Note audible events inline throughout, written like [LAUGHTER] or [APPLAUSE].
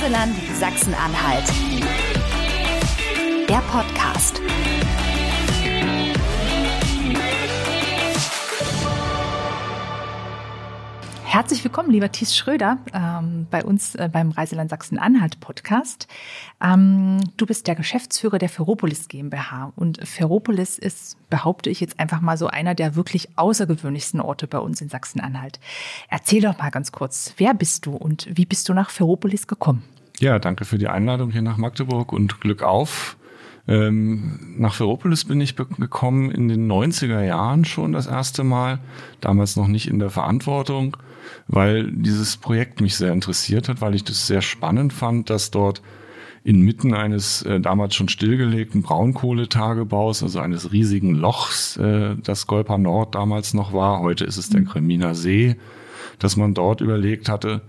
Reiseland Sachsen-Anhalt. Der Podcast. Herzlich willkommen, lieber Thies Schröder, ähm, bei uns äh, beim Reiseland Sachsen-Anhalt Podcast. Ähm, du bist der Geschäftsführer der Ferropolis GmbH und Ferropolis ist, behaupte ich jetzt einfach mal so, einer der wirklich außergewöhnlichsten Orte bei uns in Sachsen-Anhalt. Erzähl doch mal ganz kurz, wer bist du und wie bist du nach Ferropolis gekommen? Ja, danke für die Einladung hier nach Magdeburg und Glück auf. Ähm, nach Ferropolis bin ich gekommen in den 90er Jahren schon das erste Mal, damals noch nicht in der Verantwortung weil dieses Projekt mich sehr interessiert hat, weil ich das sehr spannend fand, dass dort inmitten eines äh, damals schon stillgelegten Braunkohletagebaus, also eines riesigen Lochs, äh, das Golpa Nord damals noch war, heute ist es der Kreminer See, dass man dort überlegt hatte,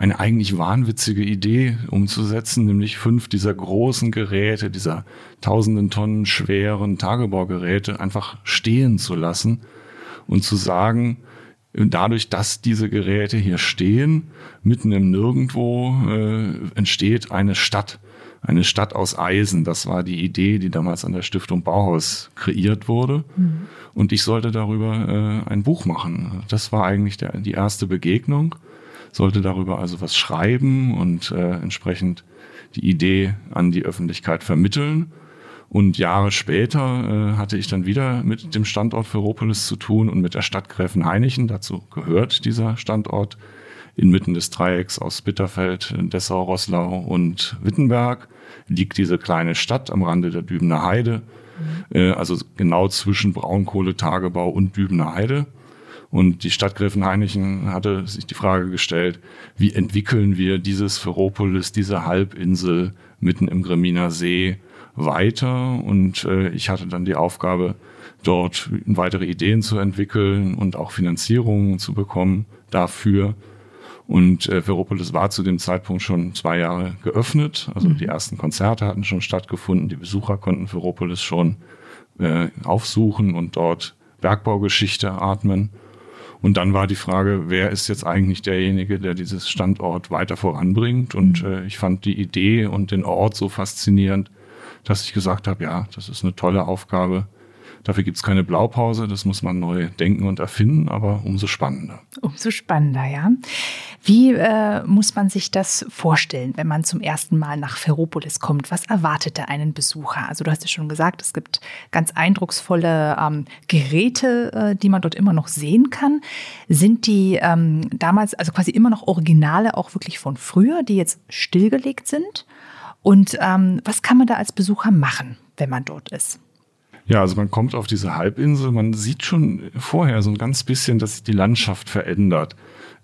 eine eigentlich wahnwitzige Idee umzusetzen, nämlich fünf dieser großen Geräte, dieser tausenden Tonnen schweren Tagebaugeräte einfach stehen zu lassen und zu sagen, dadurch, dass diese Geräte hier stehen, mitten im Nirgendwo äh, entsteht eine Stadt. Eine Stadt aus Eisen. Das war die Idee, die damals an der Stiftung Bauhaus kreiert wurde. Mhm. Und ich sollte darüber äh, ein Buch machen. Das war eigentlich der, die erste Begegnung. Sollte darüber also was schreiben und äh, entsprechend die Idee an die Öffentlichkeit vermitteln. Und Jahre später äh, hatte ich dann wieder mit dem Standort Ferropolis zu tun und mit der Stadt Gräfenhainichen. Dazu gehört dieser Standort inmitten des Dreiecks aus Bitterfeld, Dessau, Roßlau und Wittenberg liegt diese kleine Stadt am Rande der Dübener Heide, mhm. äh, also genau zwischen Braunkohletagebau und Dübener Heide. Und die Stadt Gräfenhainichen hatte sich die Frage gestellt, wie entwickeln wir dieses Ferropolis, diese Halbinsel mitten im Greminer See weiter und äh, ich hatte dann die Aufgabe, dort weitere Ideen zu entwickeln und auch Finanzierungen zu bekommen dafür. Und äh, Veropolis war zu dem Zeitpunkt schon zwei Jahre geöffnet. Also mhm. die ersten Konzerte hatten schon stattgefunden. Die Besucher konnten Veropolis schon äh, aufsuchen und dort Bergbaugeschichte atmen. Und dann war die Frage, wer ist jetzt eigentlich derjenige, der dieses Standort weiter voranbringt? Und mhm. äh, ich fand die Idee und den Ort so faszinierend, dass ich gesagt habe, ja, das ist eine tolle Aufgabe. Dafür gibt es keine Blaupause, das muss man neu denken und erfinden, aber umso spannender. Umso spannender, ja. Wie äh, muss man sich das vorstellen, wenn man zum ersten Mal nach Ferropolis kommt? Was erwartet da einen Besucher? Also du hast ja schon gesagt, es gibt ganz eindrucksvolle ähm, Geräte, äh, die man dort immer noch sehen kann. Sind die ähm, damals, also quasi immer noch Originale, auch wirklich von früher, die jetzt stillgelegt sind? Und ähm, was kann man da als Besucher machen, wenn man dort ist? Ja, also man kommt auf diese Halbinsel, man sieht schon vorher so ein ganz bisschen, dass sich die Landschaft verändert.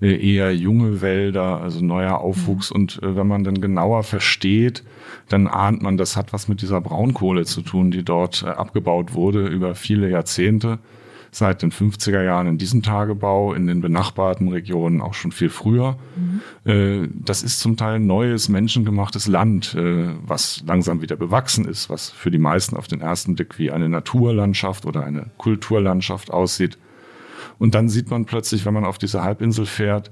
Äh, eher junge Wälder, also neuer Aufwuchs. Mhm. Und äh, wenn man dann genauer versteht, dann ahnt man, das hat was mit dieser Braunkohle zu tun, die dort äh, abgebaut wurde über viele Jahrzehnte seit den 50er Jahren in diesem Tagebau, in den benachbarten Regionen auch schon viel früher. Mhm. Das ist zum Teil neues, menschengemachtes Land, äh, was langsam wieder bewachsen ist, was für die meisten auf den ersten Blick wie eine Naturlandschaft oder eine Kulturlandschaft aussieht. Und dann sieht man plötzlich, wenn man auf diese Halbinsel fährt,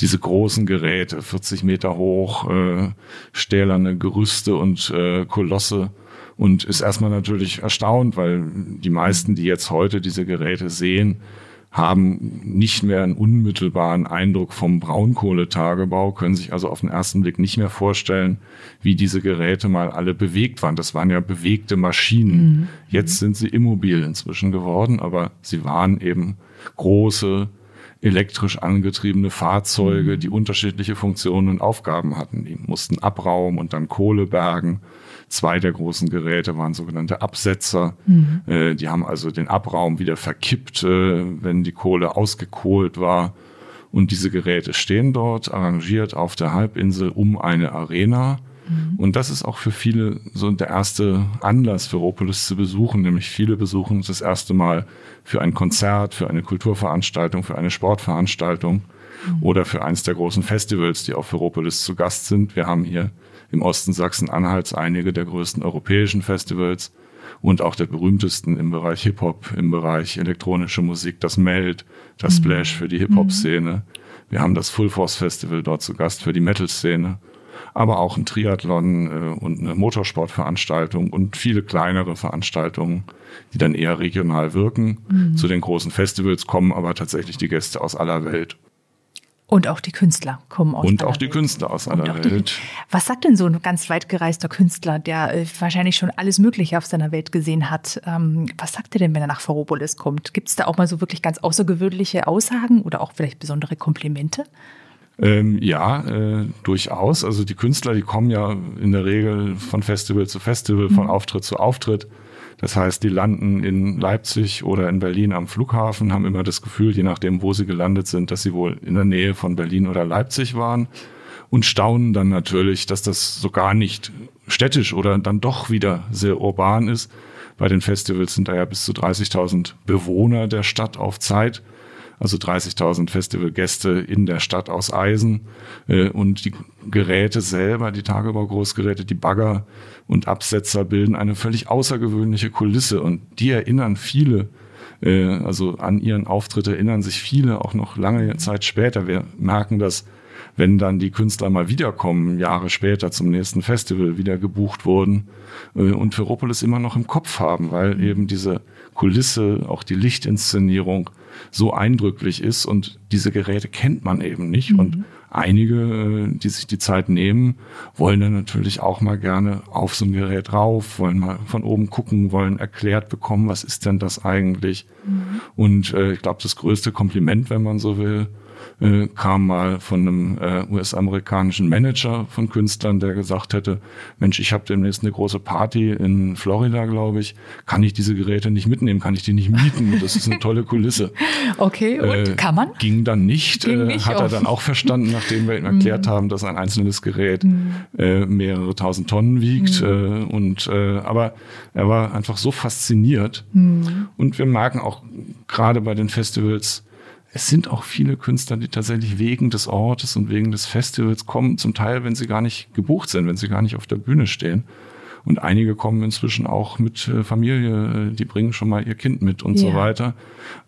diese großen Geräte, 40 Meter hoch, äh, stählerne Gerüste und Kolosse, und ist erstmal natürlich erstaunt, weil die meisten, die jetzt heute diese Geräte sehen, haben nicht mehr einen unmittelbaren Eindruck vom Braunkohletagebau, können sich also auf den ersten Blick nicht mehr vorstellen, wie diese Geräte mal alle bewegt waren. Das waren ja bewegte Maschinen. Mhm. Jetzt sind sie immobil inzwischen geworden, aber sie waren eben große, elektrisch angetriebene Fahrzeuge, mhm. die unterschiedliche Funktionen und Aufgaben hatten. Die mussten Abraum und dann Kohle bergen Zwei der großen Geräte waren sogenannte Absetzer. Mhm. Äh, die haben also den Abraum wieder verkippt, äh, wenn die Kohle ausgekohlt war. Und diese Geräte stehen dort arrangiert auf der Halbinsel um eine Arena. Mhm. Und das ist auch für viele so der erste Anlass, Ferropolis zu besuchen. Nämlich viele besuchen das erste Mal für ein Konzert, für eine Kulturveranstaltung, für eine Sportveranstaltung mhm. oder für eines der großen Festivals, die auf Ferropolis zu Gast sind. Wir haben hier im Osten Sachsen-Anhalts einige der größten europäischen Festivals und auch der berühmtesten im Bereich Hip-Hop, im Bereich elektronische Musik, das Meld, das mhm. Splash für die Hip-Hop-Szene. Wir haben das Full Force Festival dort zu Gast für die Metal-Szene. aber auch ein Triathlon äh, und eine Motorsportveranstaltung und viele kleinere Veranstaltungen, die dann eher regional wirken. Mhm. Zu den großen Festivals kommen aber tatsächlich die Gäste aus aller Welt. Und auch die Künstler kommen aus Und auch die. Künstler aus aller Welt. Die, was sagt denn so ein ganz weit gereister Künstler, der äh, wahrscheinlich schon alles Mögliche auf seiner Welt gesehen hat? Ähm, was sagt er denn, wenn er nach Ferropolis kommt? Gibt es da auch mal so wirklich ganz außergewöhnliche Aussagen oder auch vielleicht besondere Komplimente? Ähm, ja, äh, durchaus. Also die Künstler, die kommen ja in der Regel von Festival zu Festival, von mhm. Auftritt zu Auftritt. Das heißt, die landen in Leipzig oder in Berlin am Flughafen, haben immer das Gefühl, je nachdem, wo sie gelandet sind, dass sie wohl in der Nähe von Berlin oder Leipzig waren und staunen dann natürlich, dass das so gar nicht städtisch oder dann doch wieder sehr urban ist. Bei den Festivals sind da ja bis zu 30.000 Bewohner der Stadt auf Zeit also 30.000 Festivalgäste in der Stadt aus Eisen äh, und die Geräte selber, die Tagebaugroßgeräte, die Bagger und Absetzer bilden eine völlig außergewöhnliche Kulisse und die erinnern viele äh, also an ihren Auftritt erinnern sich viele auch noch lange Zeit später. Wir merken das, wenn dann die Künstler mal wiederkommen, Jahre später zum nächsten Festival wieder gebucht wurden äh, und Ferropolis immer noch im Kopf haben, weil eben diese Kulisse, auch die Lichtinszenierung so eindrücklich ist und diese Geräte kennt man eben nicht. Mhm. Und einige, die sich die Zeit nehmen, wollen dann natürlich auch mal gerne auf so ein Gerät rauf, wollen mal von oben gucken, wollen erklärt bekommen, was ist denn das eigentlich. Mhm. Und äh, ich glaube, das größte Kompliment, wenn man so will, äh, kam mal von einem äh, US-amerikanischen Manager von Künstlern, der gesagt hätte, Mensch, ich habe demnächst eine große Party in Florida, glaube ich. Kann ich diese Geräte nicht mitnehmen? Kann ich die nicht mieten? Das ist eine tolle Kulisse. [LAUGHS] Okay, und äh, kann man? Ging dann nicht. Ging nicht hat er dann auch verstanden, nachdem wir ihm [LAUGHS] erklärt mhm. haben, dass ein einzelnes Gerät mhm. äh, mehrere tausend Tonnen wiegt. Mhm. Äh, und äh, aber er war einfach so fasziniert. Und wir merken auch gerade bei den Festivals, es sind auch viele Künstler, die tatsächlich wegen des Ortes und wegen des Festivals kommen, zum Teil, wenn sie gar nicht gebucht sind, wenn sie gar nicht auf der Bühne stehen. Und einige kommen inzwischen auch mit äh, Familie, äh, die bringen schon mal ihr Kind mit und ja. so weiter,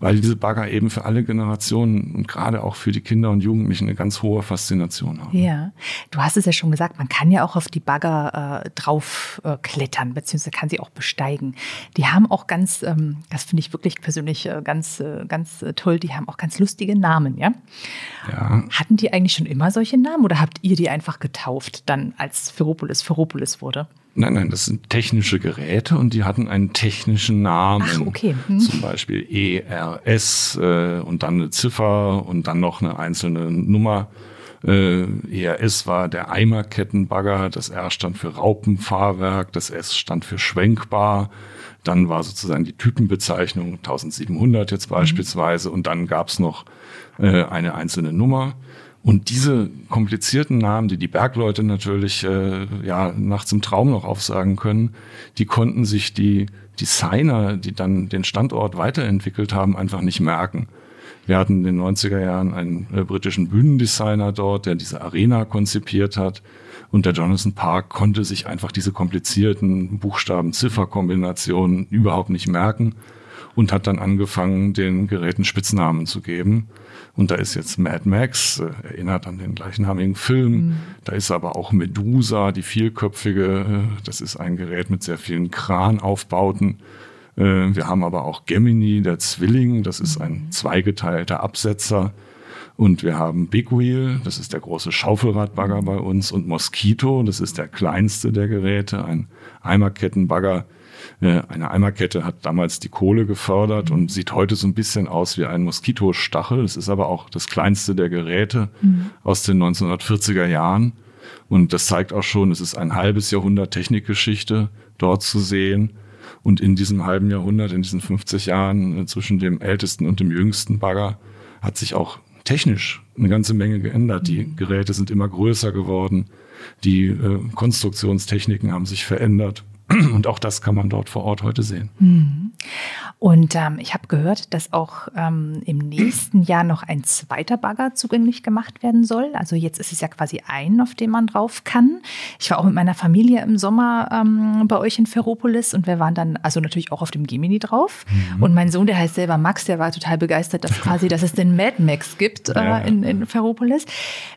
weil diese Bagger eben für alle Generationen und gerade auch für die Kinder und Jugendlichen eine ganz hohe Faszination haben. Ja, du hast es ja schon gesagt, man kann ja auch auf die Bagger äh, drauf äh, klettern, beziehungsweise kann sie auch besteigen. Die haben auch ganz, ähm, das finde ich wirklich persönlich äh, ganz, äh, ganz toll, die haben auch ganz lustige Namen, ja? ja? Hatten die eigentlich schon immer solche Namen oder habt ihr die einfach getauft, dann als Ferropolis Ferropolis wurde? Nein, nein, das sind technische Geräte und die hatten einen technischen Namen. Ach, okay. Hm. Zum Beispiel ERS äh, und dann eine Ziffer und dann noch eine einzelne Nummer. Äh, ERS war der Eimerkettenbagger, das R stand für Raupenfahrwerk, das S stand für schwenkbar. Dann war sozusagen die Typenbezeichnung 1700 jetzt mhm. beispielsweise und dann gab's noch äh, eine einzelne Nummer. Und diese komplizierten Namen, die die Bergleute natürlich äh, ja nachts im Traum noch aufsagen können, die konnten sich die Designer, die dann den Standort weiterentwickelt haben, einfach nicht merken. Wir hatten in den 90er Jahren einen äh, britischen Bühnendesigner dort, der diese Arena konzipiert hat. Und der Jonathan Park konnte sich einfach diese komplizierten Buchstaben-Ziffer-Kombinationen überhaupt nicht merken und hat dann angefangen, den Geräten Spitznamen zu geben. Und da ist jetzt Mad Max, äh, erinnert an den gleichnamigen Film. Mhm. Da ist aber auch Medusa, die vielköpfige. Äh, das ist ein Gerät mit sehr vielen Kranaufbauten. Äh, wir haben aber auch Gemini, der Zwilling. Das ist ein mhm. zweigeteilter Absetzer. Und wir haben Big Wheel, das ist der große Schaufelradbagger bei uns. Und Mosquito, das ist der kleinste der Geräte, ein Eimerkettenbagger eine Eimerkette hat damals die Kohle gefördert und sieht heute so ein bisschen aus wie ein Moskitostachel. Es ist aber auch das kleinste der Geräte mhm. aus den 1940er Jahren. Und das zeigt auch schon, es ist ein halbes Jahrhundert Technikgeschichte dort zu sehen. Und in diesem halben Jahrhundert, in diesen 50 Jahren äh, zwischen dem ältesten und dem jüngsten Bagger, hat sich auch technisch eine ganze Menge geändert. Die mhm. Geräte sind immer größer geworden. Die äh, Konstruktionstechniken haben sich verändert. [CLEARS THROAT] Und auch das kann man dort vor Ort heute sehen. Mhm. Und ähm, ich habe gehört, dass auch ähm, im nächsten Jahr noch ein zweiter Bagger zugänglich gemacht werden soll. Also jetzt ist es ja quasi ein, auf dem man drauf kann. Ich war auch mit meiner Familie im Sommer ähm, bei euch in Ferropolis und wir waren dann also natürlich auch auf dem Gemini drauf. Mhm. Und mein Sohn, der heißt selber Max, der war total begeistert, dass quasi, dass es den Mad Max gibt äh, ja. in, in Ferropolis.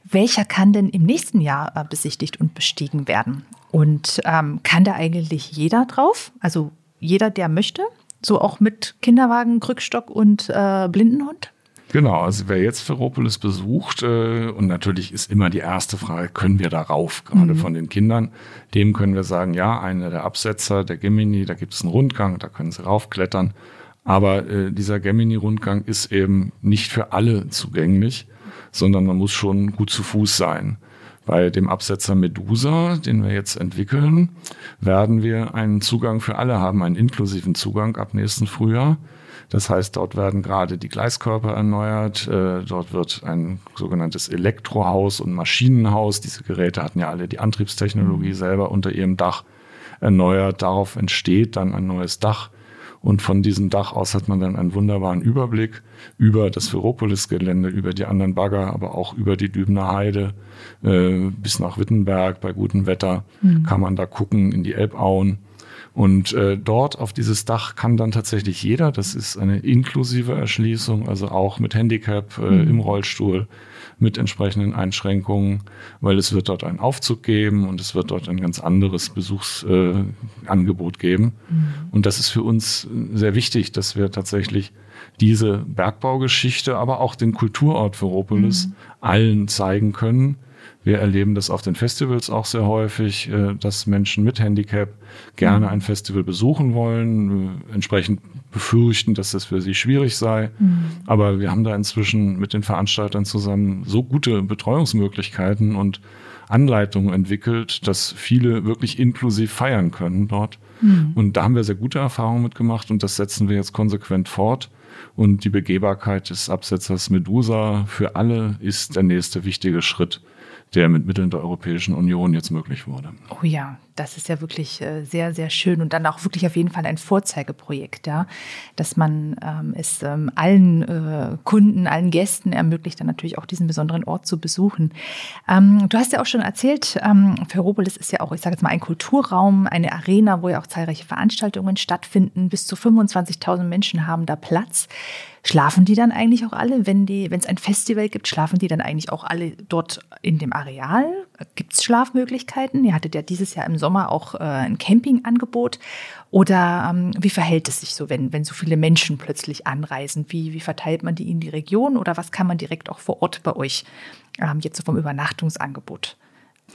Welcher kann denn im nächsten Jahr äh, besichtigt und bestiegen werden? Und ähm, kann da eigentlich jeder drauf? Also jeder, der möchte? So auch mit Kinderwagen, Krückstock und äh, Blindenhund? Genau, also wer jetzt Ferropolis besucht, äh, und natürlich ist immer die erste Frage, können wir darauf, gerade mhm. von den Kindern, dem können wir sagen, ja, einer der Absetzer, der Gemini, da gibt es einen Rundgang, da können sie raufklettern. Aber äh, dieser Gemini-Rundgang ist eben nicht für alle zugänglich, sondern man muss schon gut zu Fuß sein. Bei dem Absetzer Medusa, den wir jetzt entwickeln, werden wir einen Zugang für alle haben, einen inklusiven Zugang ab nächsten Frühjahr. Das heißt, dort werden gerade die Gleiskörper erneuert. Äh, dort wird ein sogenanntes Elektrohaus und Maschinenhaus. Diese Geräte hatten ja alle die Antriebstechnologie mhm. selber unter ihrem Dach erneuert. Darauf entsteht dann ein neues Dach und von diesem Dach aus hat man dann einen wunderbaren Überblick über das Ferropolis-Gelände, über die anderen Bagger, aber auch über die Dübener Heide äh, bis nach Wittenberg. Bei gutem Wetter mhm. kann man da gucken in die Elbauen. Und äh, dort auf dieses Dach kann dann tatsächlich jeder, das ist eine inklusive Erschließung, also auch mit Handicap äh, mhm. im Rollstuhl, mit entsprechenden Einschränkungen, weil es wird dort einen Aufzug geben und es wird dort ein ganz anderes Besuchsangebot äh, geben. Mhm. Und das ist für uns sehr wichtig, dass wir tatsächlich diese Bergbaugeschichte, aber auch den Kulturort Ferropolis mhm. allen zeigen können wir erleben das auf den Festivals auch sehr häufig, äh, dass Menschen mit Handicap gerne mhm. ein Festival besuchen wollen, äh, entsprechend befürchten, dass das für sie schwierig sei. Mhm. Aber wir haben da inzwischen mit den Veranstaltern zusammen so gute Betreuungsmöglichkeiten und Anleitungen entwickelt, dass viele wirklich inklusiv feiern können dort. Mhm. Und da haben wir sehr gute Erfahrungen mitgemacht und das setzen wir jetzt konsequent fort. Und die Begehbarkeit des Absetzers Medusa für alle ist der nächste wichtige Schritt der mit Mitteln der Europäischen Union jetzt möglich wurde. Oh ja, das ist ja wirklich äh, sehr, sehr schön und dann auch wirklich auf jeden Fall ein Vorzeigeprojekt, ja, dass man ähm, es ähm, allen äh, Kunden, allen Gästen ermöglicht, dann natürlich auch diesen besonderen Ort zu besuchen. Ähm, du hast ja auch schon erzählt, ähm, Ferropolis ist ja auch, ich sage jetzt mal, ein Kulturraum, eine Arena, wo ja auch zahlreiche Veranstaltungen stattfinden. Bis zu 25.000 Menschen haben da Platz. Schlafen die dann eigentlich auch alle, wenn die, wenn es ein Festival gibt, schlafen die dann eigentlich auch alle dort in dem Areal? Gibt es Schlafmöglichkeiten? Ihr hattet ja dieses Jahr im Sommer auch äh, ein Campingangebot. Oder ähm, wie verhält es sich so, wenn, wenn so viele Menschen plötzlich anreisen? Wie, wie verteilt man die in die Region oder was kann man direkt auch vor Ort bei euch ähm, jetzt so vom Übernachtungsangebot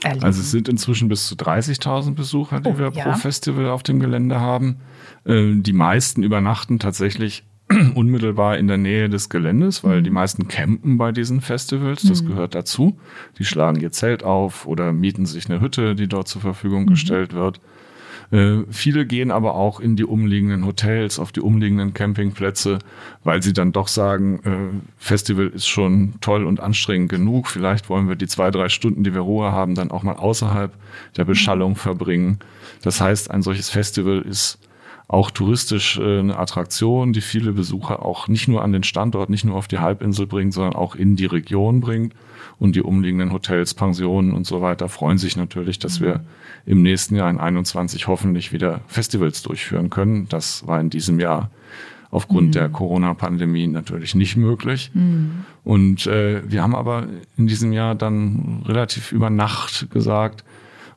erleben? Also es sind inzwischen bis zu 30.000 Besucher, die oh, wir ja. pro Festival auf dem Gelände haben. Äh, die meisten übernachten tatsächlich [CLEARS THROAT] unmittelbar in der Nähe des Geländes, weil die mhm. meisten campen bei diesen Festivals, das mhm. gehört dazu. Die schlagen ihr Zelt auf oder mieten sich eine Hütte, die dort zur Verfügung mhm. gestellt wird. Äh, viele gehen aber auch in die umliegenden Hotels, auf die umliegenden Campingplätze, weil sie dann doch sagen, äh, Festival ist schon toll und anstrengend genug. Vielleicht wollen wir die zwei, drei Stunden, die wir Ruhe haben, dann auch mal außerhalb der Beschallung verbringen. Das heißt, ein solches Festival ist auch touristisch äh, eine Attraktion, die viele Besucher auch nicht nur an den Standort, nicht nur auf die Halbinsel bringt, sondern auch in die Region bringt. Und die umliegenden Hotels, Pensionen und so weiter freuen sich natürlich, dass wir im nächsten Jahr in 21 hoffentlich wieder Festivals durchführen können. Das war in diesem Jahr aufgrund mhm. der Corona-Pandemie natürlich nicht möglich. Mhm. Und äh, wir haben aber in diesem Jahr dann relativ über Nacht gesagt,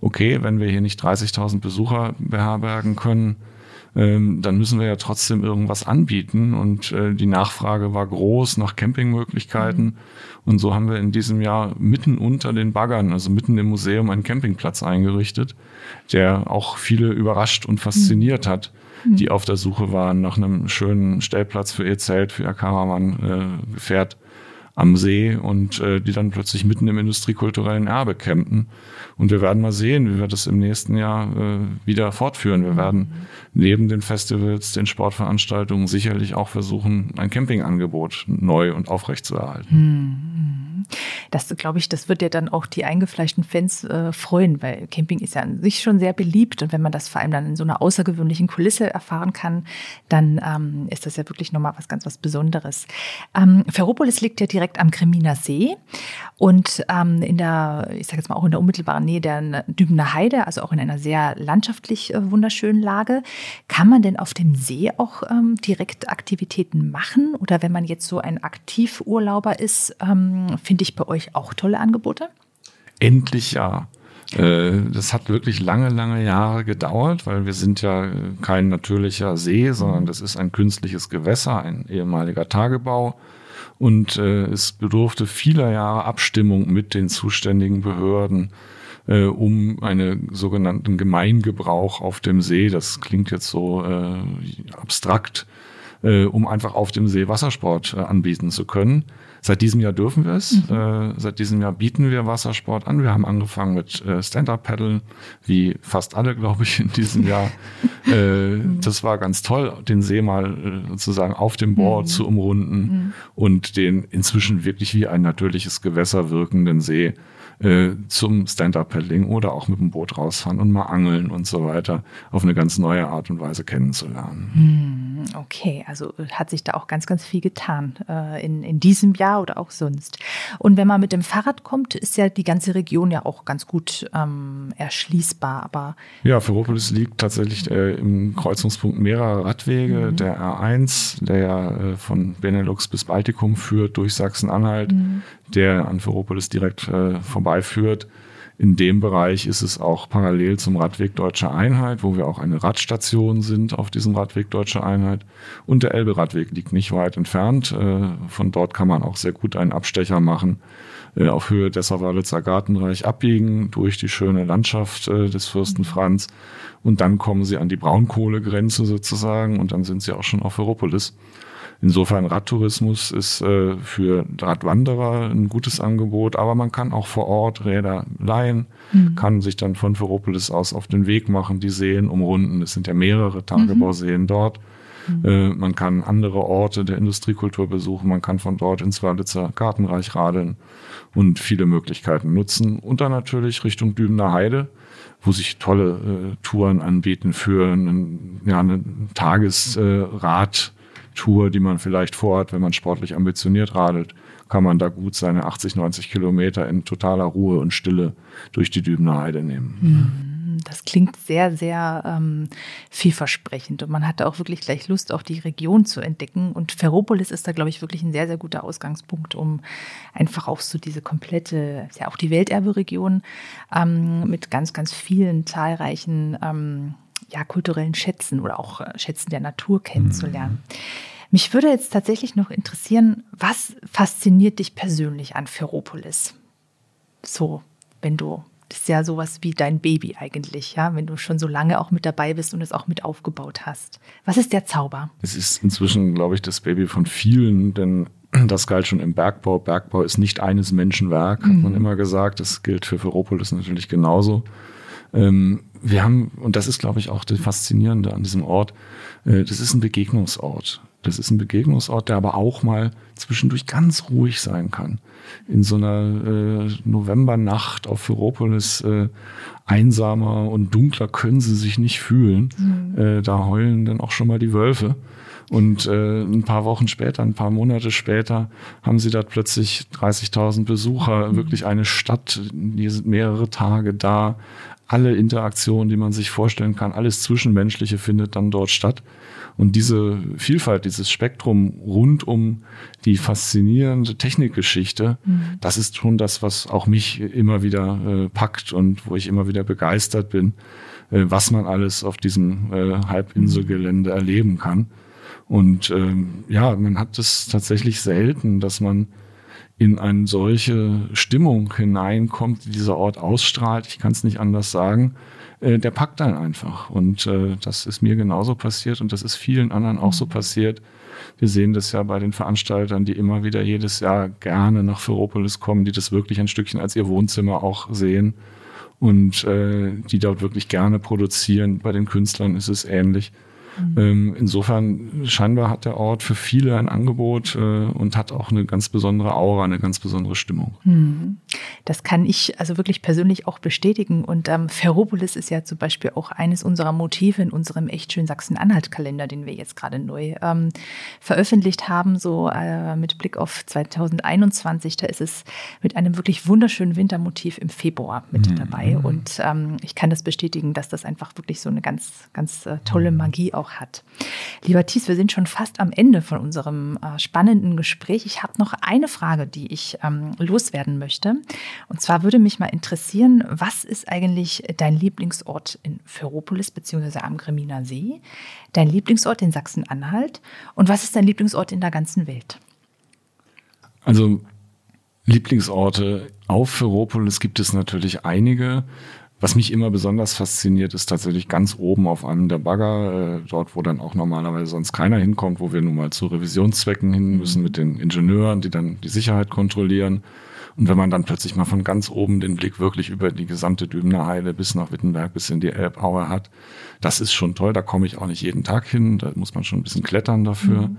okay, wenn wir hier nicht 30.000 Besucher beherbergen können, ähm, dann müssen wir ja trotzdem irgendwas anbieten. Und äh, die Nachfrage war groß nach Campingmöglichkeiten. Mhm. Und so haben wir in diesem Jahr mitten unter den Baggern, also mitten im Museum, einen Campingplatz eingerichtet, der auch viele überrascht und fasziniert mhm. hat, die auf der Suche waren nach einem schönen Stellplatz für ihr Zelt, für ihr Kameramann, äh, Gefährt am See und äh, die dann plötzlich mitten im industriekulturellen Erbe campen. Und wir werden mal sehen, wie wir das im nächsten Jahr äh, wieder fortführen. Wir werden neben den Festivals, den Sportveranstaltungen sicherlich auch versuchen, ein Campingangebot neu und aufrecht zu erhalten. Hm. Das glaube ich, das wird ja dann auch die eingefleischten Fans äh, freuen, weil Camping ist ja an sich schon sehr beliebt und wenn man das vor allem dann in so einer außergewöhnlichen Kulisse erfahren kann, dann ähm, ist das ja wirklich nochmal was ganz was Besonderes. Ähm, Ferropolis liegt ja direkt am Kreminer See und ähm, in der, ich sage jetzt mal auch in der unmittelbaren Nähe der Dübener Heide, also auch in einer sehr landschaftlich äh, wunderschönen Lage. Kann man denn auf dem See auch ähm, direkt Aktivitäten machen oder wenn man jetzt so ein Aktivurlauber ist, ähm, finde ich bei euch auch tolle Angebote? Endlich ja. Äh, das hat wirklich lange, lange Jahre gedauert, weil wir sind ja kein natürlicher See, sondern das ist ein künstliches Gewässer, ein ehemaliger Tagebau. Und äh, es bedurfte vieler Jahre Abstimmung mit den zuständigen Behörden, äh, um einen sogenannten Gemeingebrauch auf dem See, das klingt jetzt so äh, abstrakt, äh, um einfach auf dem See Wassersport äh, anbieten zu können. Seit diesem Jahr dürfen wir es. Mhm. Äh, seit diesem Jahr bieten wir Wassersport an. Wir haben angefangen mit äh, Stand-Up-Paddeln, wie fast alle, [LAUGHS] glaube ich, in diesem Jahr. äh, das war ganz toll, den See mal äh, sozusagen auf dem Board mhm. zu umrunden mhm. und den inzwischen wirklich wie ein natürliches Gewässer wirkenden See äh, zum Stand-Up-Paddling oder auch mit dem Boot rausfahren und mal angeln und so weiter auf eine ganz neue Art und Weise kennenzulernen. Hm, okay, also hat sich da auch ganz, ganz viel getan äh, in, in diesem Jahr oder auch sonst. Und wenn man mit dem Fahrrad kommt, ist ja die ganze Region ja auch ganz gut ähm, erschließbar. Aber ja, Ferropolis liegt tatsächlich äh, im Kreuzungspunkt mehrerer Radwege. Mhm. Der R1, der ja äh, von Benelux bis Baltikum führt durch Sachsen-Anhalt, mhm. der an Ferropolis direkt äh, vorbeiführt. In dem Bereich ist es auch parallel zum Radweg Deutsche Einheit, wo wir auch eine Radstation sind auf diesem Radweg Deutsche Einheit. Und der Elbe-Radweg liegt nicht weit entfernt. Äh, von dort kann man auch sehr gut einen Abstecher machen äh, auf Höhe des Walitzer Gartenreich abbiegen durch die schöne Landschaft äh, des Fürsten Franz. Und dann kommen sie an die Braunkohlegrenze sozusagen und dann sind sie auch schon auf Europolis. Insofern Radtourismus ist äh, für Radwanderer ein gutes Angebot, aber man kann auch vor Ort Räder leihen, mhm. kann sich dann von Ferropolis aus auf den Weg machen, die Seen umrunden. Es sind ja mehrere Tagebauseen mhm. dort. Mhm. Äh, man kann andere Orte der Industriekultur besuchen, man kann von dort ins Walitzer Gartenreich radeln und viele Möglichkeiten nutzen. Und dann natürlich Richtung Dübener Heide, wo sich tolle äh, Touren anbieten für einen, ja, einen Tagesrad. Äh, Tour, die man vielleicht vorhat, wenn man sportlich ambitioniert radelt, kann man da gut seine 80, 90 Kilometer in totaler Ruhe und Stille durch die Dübener Heide nehmen. Mhm. Das klingt sehr, sehr ähm, vielversprechend und man hatte auch wirklich gleich Lust, auch die Region zu entdecken. Und Ferropolis ist da, glaube ich, wirklich ein sehr, sehr guter Ausgangspunkt, um einfach auch so diese komplette, ja auch die Welterbe-Region ähm, mit ganz, ganz vielen zahlreichen ähm, ja, kulturellen Schätzen oder auch äh, Schätzen der Natur kennenzulernen. Mhm. Mich würde jetzt tatsächlich noch interessieren, was fasziniert dich persönlich an Ferropolis? So, wenn du, das ist ja sowas wie dein Baby eigentlich, ja, wenn du schon so lange auch mit dabei bist und es auch mit aufgebaut hast. Was ist der Zauber? Es ist inzwischen, glaube ich, das Baby von vielen, denn [CLEARS THROAT] das galt schon im Bergbau. Bergbau ist nicht eines Menschen Werk, hat man mhm. immer gesagt. Das gilt für Ferropolis natürlich genauso. Ähm, wir haben, und das ist, glaube ich, auch das Faszinierende an diesem Ort, äh, das ist ein Begegnungsort. Das ist ein Begegnungsort, der aber auch mal zwischendurch ganz ruhig sein kann. In so einer äh, Novembernacht auf Ferropolis äh, einsamer und dunkler können sie sich nicht fühlen. Mhm. Äh, da heulen dann auch schon mal die Wölfe. Und äh, ein paar Wochen später, ein paar Monate später, haben sie dort plötzlich 30.000 Besucher, mhm. wirklich eine Stadt, die sind mehrere Tage da alle Interaktionen, die man sich vorstellen kann, alles Zwischenmenschliche findet dann dort statt. Und diese Vielfalt, dieses Spektrum rund um die faszinierende Technikgeschichte, mhm. das ist schon das, was auch mich immer wieder äh, packt und wo ich immer wieder begeistert bin, äh, was man alles auf diesem äh, Halbinselgelände erleben kann. Und ähm, ja, man hat es tatsächlich selten, dass man in eine solche Stimmung hineinkommt, die dieser Ort ausstrahlt, ich kann es nicht anders sagen, äh, der packt dann einfach. Und äh, das ist mir genauso passiert und das ist vielen anderen auch so mhm. passiert. Wir sehen das ja bei den Veranstaltern, die immer wieder jedes Jahr gerne nach Ferropolis kommen, die das wirklich ein Stückchen als ihr Wohnzimmer auch sehen und äh, die dort wirklich gerne produzieren. Bei den Künstlern ist es ähnlich. Mhm. Ähm, insofern scheinbar hat der Ort für viele ein Angebot äh, und hat auch eine ganz besondere Aura, eine ganz besondere Stimmung. Mhm. Das kann ich also wirklich persönlich auch bestätigen. Und ähm, Ferropolis ist ja zum Beispiel auch eines unserer Motive in unserem echt schön Sachsen-Anhalt-Kalender, den wir jetzt gerade neu ähm, veröffentlicht haben, so äh, mit Blick auf 2021. Da ist es mit einem wirklich wunderschönen Wintermotiv im Februar mit mhm. dabei. Und ähm, ich kann das bestätigen, dass das einfach wirklich so eine ganz, ganz äh, tolle Magie auch hat. Lieber Thies, wir sind schon fast am Ende von unserem äh, spannenden Gespräch. Ich habe noch eine Frage, die ich ähm, loswerden möchte. Und zwar würde mich mal interessieren, was ist eigentlich dein Lieblingsort in Ferropolis bzw. am Griminer See? Dein Lieblingsort in Sachsen-Anhalt? Und was ist dein Lieblingsort in der ganzen Welt? Also Lieblingsorte auf Ferropolis gibt es natürlich einige. Was mich immer besonders fasziniert, ist tatsächlich ganz oben auf einem der Bagger, äh, dort, wo dann auch normalerweise sonst keiner hinkommt, wo wir nun mal zu Revisionszwecken hin müssen mhm. mit den Ingenieuren, die dann die Sicherheit kontrollieren. Und wenn man dann plötzlich mal von ganz oben den Blick wirklich über die gesamte Dübener Heide bis nach Wittenberg, bis in die Elbaue hat, das ist schon toll. Da komme ich auch nicht jeden Tag hin. Da muss man schon ein bisschen klettern dafür. Mhm.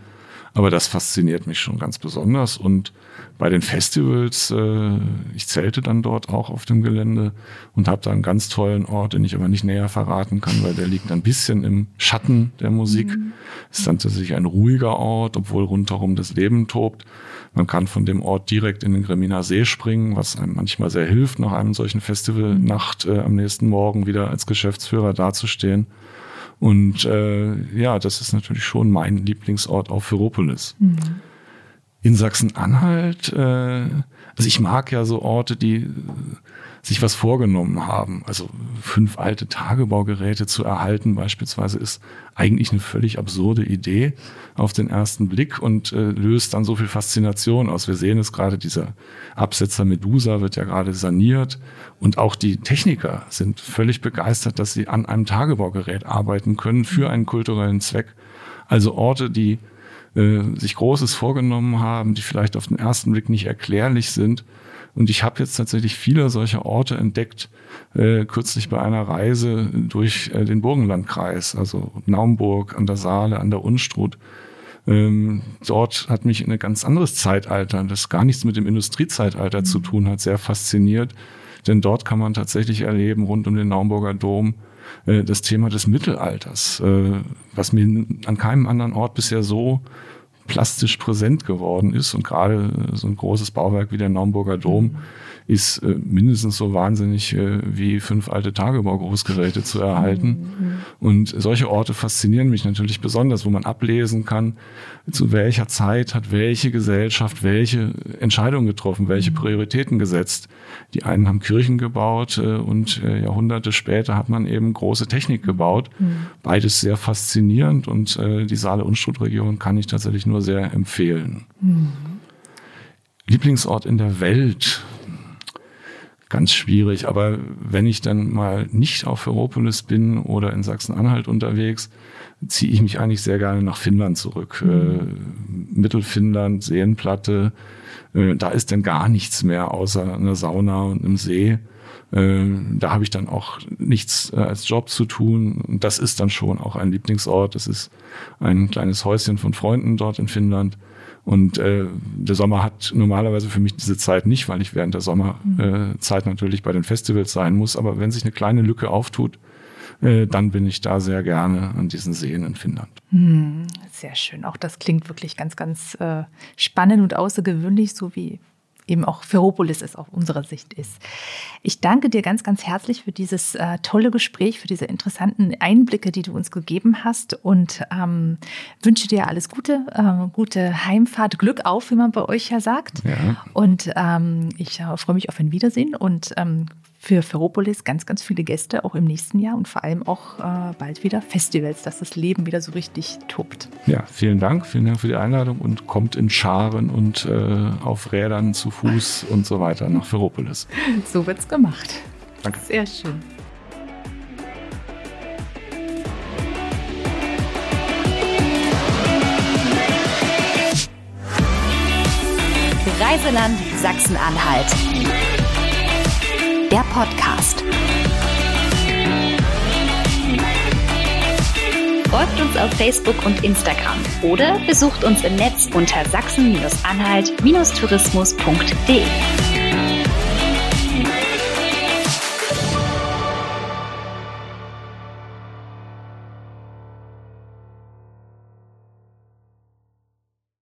Aber das fasziniert mich schon ganz besonders. Und bei den Festivals, äh, ich zelte dann dort auch auf dem Gelände und habe da einen ganz tollen Ort, den ich aber nicht näher verraten kann, weil der liegt ein bisschen im Schatten der Musik. Mhm. Ist dann tatsächlich ein ruhiger Ort, obwohl rundherum das Leben tobt. Man kann von dem Ort direkt in den Griminer See springen, was einem manchmal sehr hilft, nach einem solchen Festivalnacht äh, am nächsten Morgen wieder als Geschäftsführer dazustehen. Und äh, ja, das ist natürlich schon mein Lieblingsort auf Ferropolis. Mhm. In Sachsen-Anhalt, äh, also ich mag ja so Orte, die sich was vorgenommen haben. Also fünf alte Tagebaugeräte zu erhalten beispielsweise ist eigentlich eine völlig absurde Idee auf den ersten Blick und äh, löst dann so viel Faszination aus. Wir sehen es gerade, dieser Absetzer Medusa wird ja gerade saniert und auch die Techniker sind völlig begeistert, dass sie an einem Tagebaugerät arbeiten können für einen kulturellen Zweck. Also Orte, die äh, sich Großes vorgenommen haben, die vielleicht auf den ersten Blick nicht erklärlich sind, und ich habe jetzt tatsächlich viele solcher Orte entdeckt, äh, kürzlich bei einer Reise durch äh, den Burgenlandkreis, also Naumburg an der Saale, an der Unstrut. Ähm, dort hat mich ein ganz anderes Zeitalter, das gar nichts mit dem Industriezeitalter mhm. zu tun hat, sehr fasziniert. Denn dort kann man tatsächlich erleben, rund um den Naumburger Dom, äh, das Thema des Mittelalters, äh, was mir an keinem anderen Ort bisher so plastisch präsent geworden ist. Und gerade so ein großes Bauwerk wie der Naumburger Dom ist äh, mindestens so wahnsinnig äh, wie fünf alte Tagebaugroßgeräte zu erhalten. Mhm. Und solche Orte faszinieren mich natürlich besonders, wo man ablesen kann, zu welcher Zeit hat welche Gesellschaft welche Entscheidungen getroffen, welche mhm. Prioritäten gesetzt. Die einen haben Kirchen gebaut äh, und äh, Jahrhunderte später hat man eben große Technik gebaut. Mhm. Beides sehr faszinierend und äh, die Saale-Unstrut-Region kann ich tatsächlich nur sehr empfehlen. Mhm. Lieblingsort in der Welt ganz schwierig. Aber wenn ich dann mal nicht auf Ferropolis bin oder in Sachsen-Anhalt unterwegs, ziehe ich mich eigentlich sehr gerne nach Finnland zurück. Mhm. Äh, Mittelfinnland, Seenplatte, äh, da ist dann gar nichts mehr außer einer Sauna und einem See. Äh, da habe ich dann auch nichts äh, als Job zu tun. Und das ist dann schon auch ein Lieblingsort. Das ist ein kleines Häuschen von Freunden dort in Finnland. Und äh, der Sommer hat normalerweise für mich diese Zeit nicht, weil ich während der Sommerzeit äh, natürlich bei den Festivals sein muss. Aber wenn sich eine kleine Lücke auftut, äh, dann bin ich da sehr gerne an diesen Seen in Finnland. Hm, sehr schön. Auch das klingt wirklich ganz, ganz äh, spannend und außergewöhnlich, so wie eben auch Ferropolis es aus unserer Sicht ist. Ich danke dir ganz, ganz herzlich für dieses äh, tolle Gespräch, für diese interessanten Einblicke, die du uns gegeben hast und ähm, wünsche dir alles Gute, äh, gute Heimfahrt, Glück auf, wie man bei euch ja sagt. Ja. Und ähm, ich äh, freue mich auf ein Wiedersehen und ähm, für Ferropolis ganz, ganz viele Gäste, auch im nächsten Jahr und vor allem auch äh, bald wieder Festivals, dass das Leben wieder so richtig tobt. Ja, vielen Dank. Vielen Dank für die Einladung und kommt in Scharen und äh, auf Rädern zu Fuß [LAUGHS] und so weiter nach Ferropolis. So wird's gemacht. Danke. Sehr schön. Reiseland Sachsen-Anhalt Podcast. Folgt uns auf Facebook und Instagram oder besucht uns im Netz unter sachsen-anhalt-tourismus.de.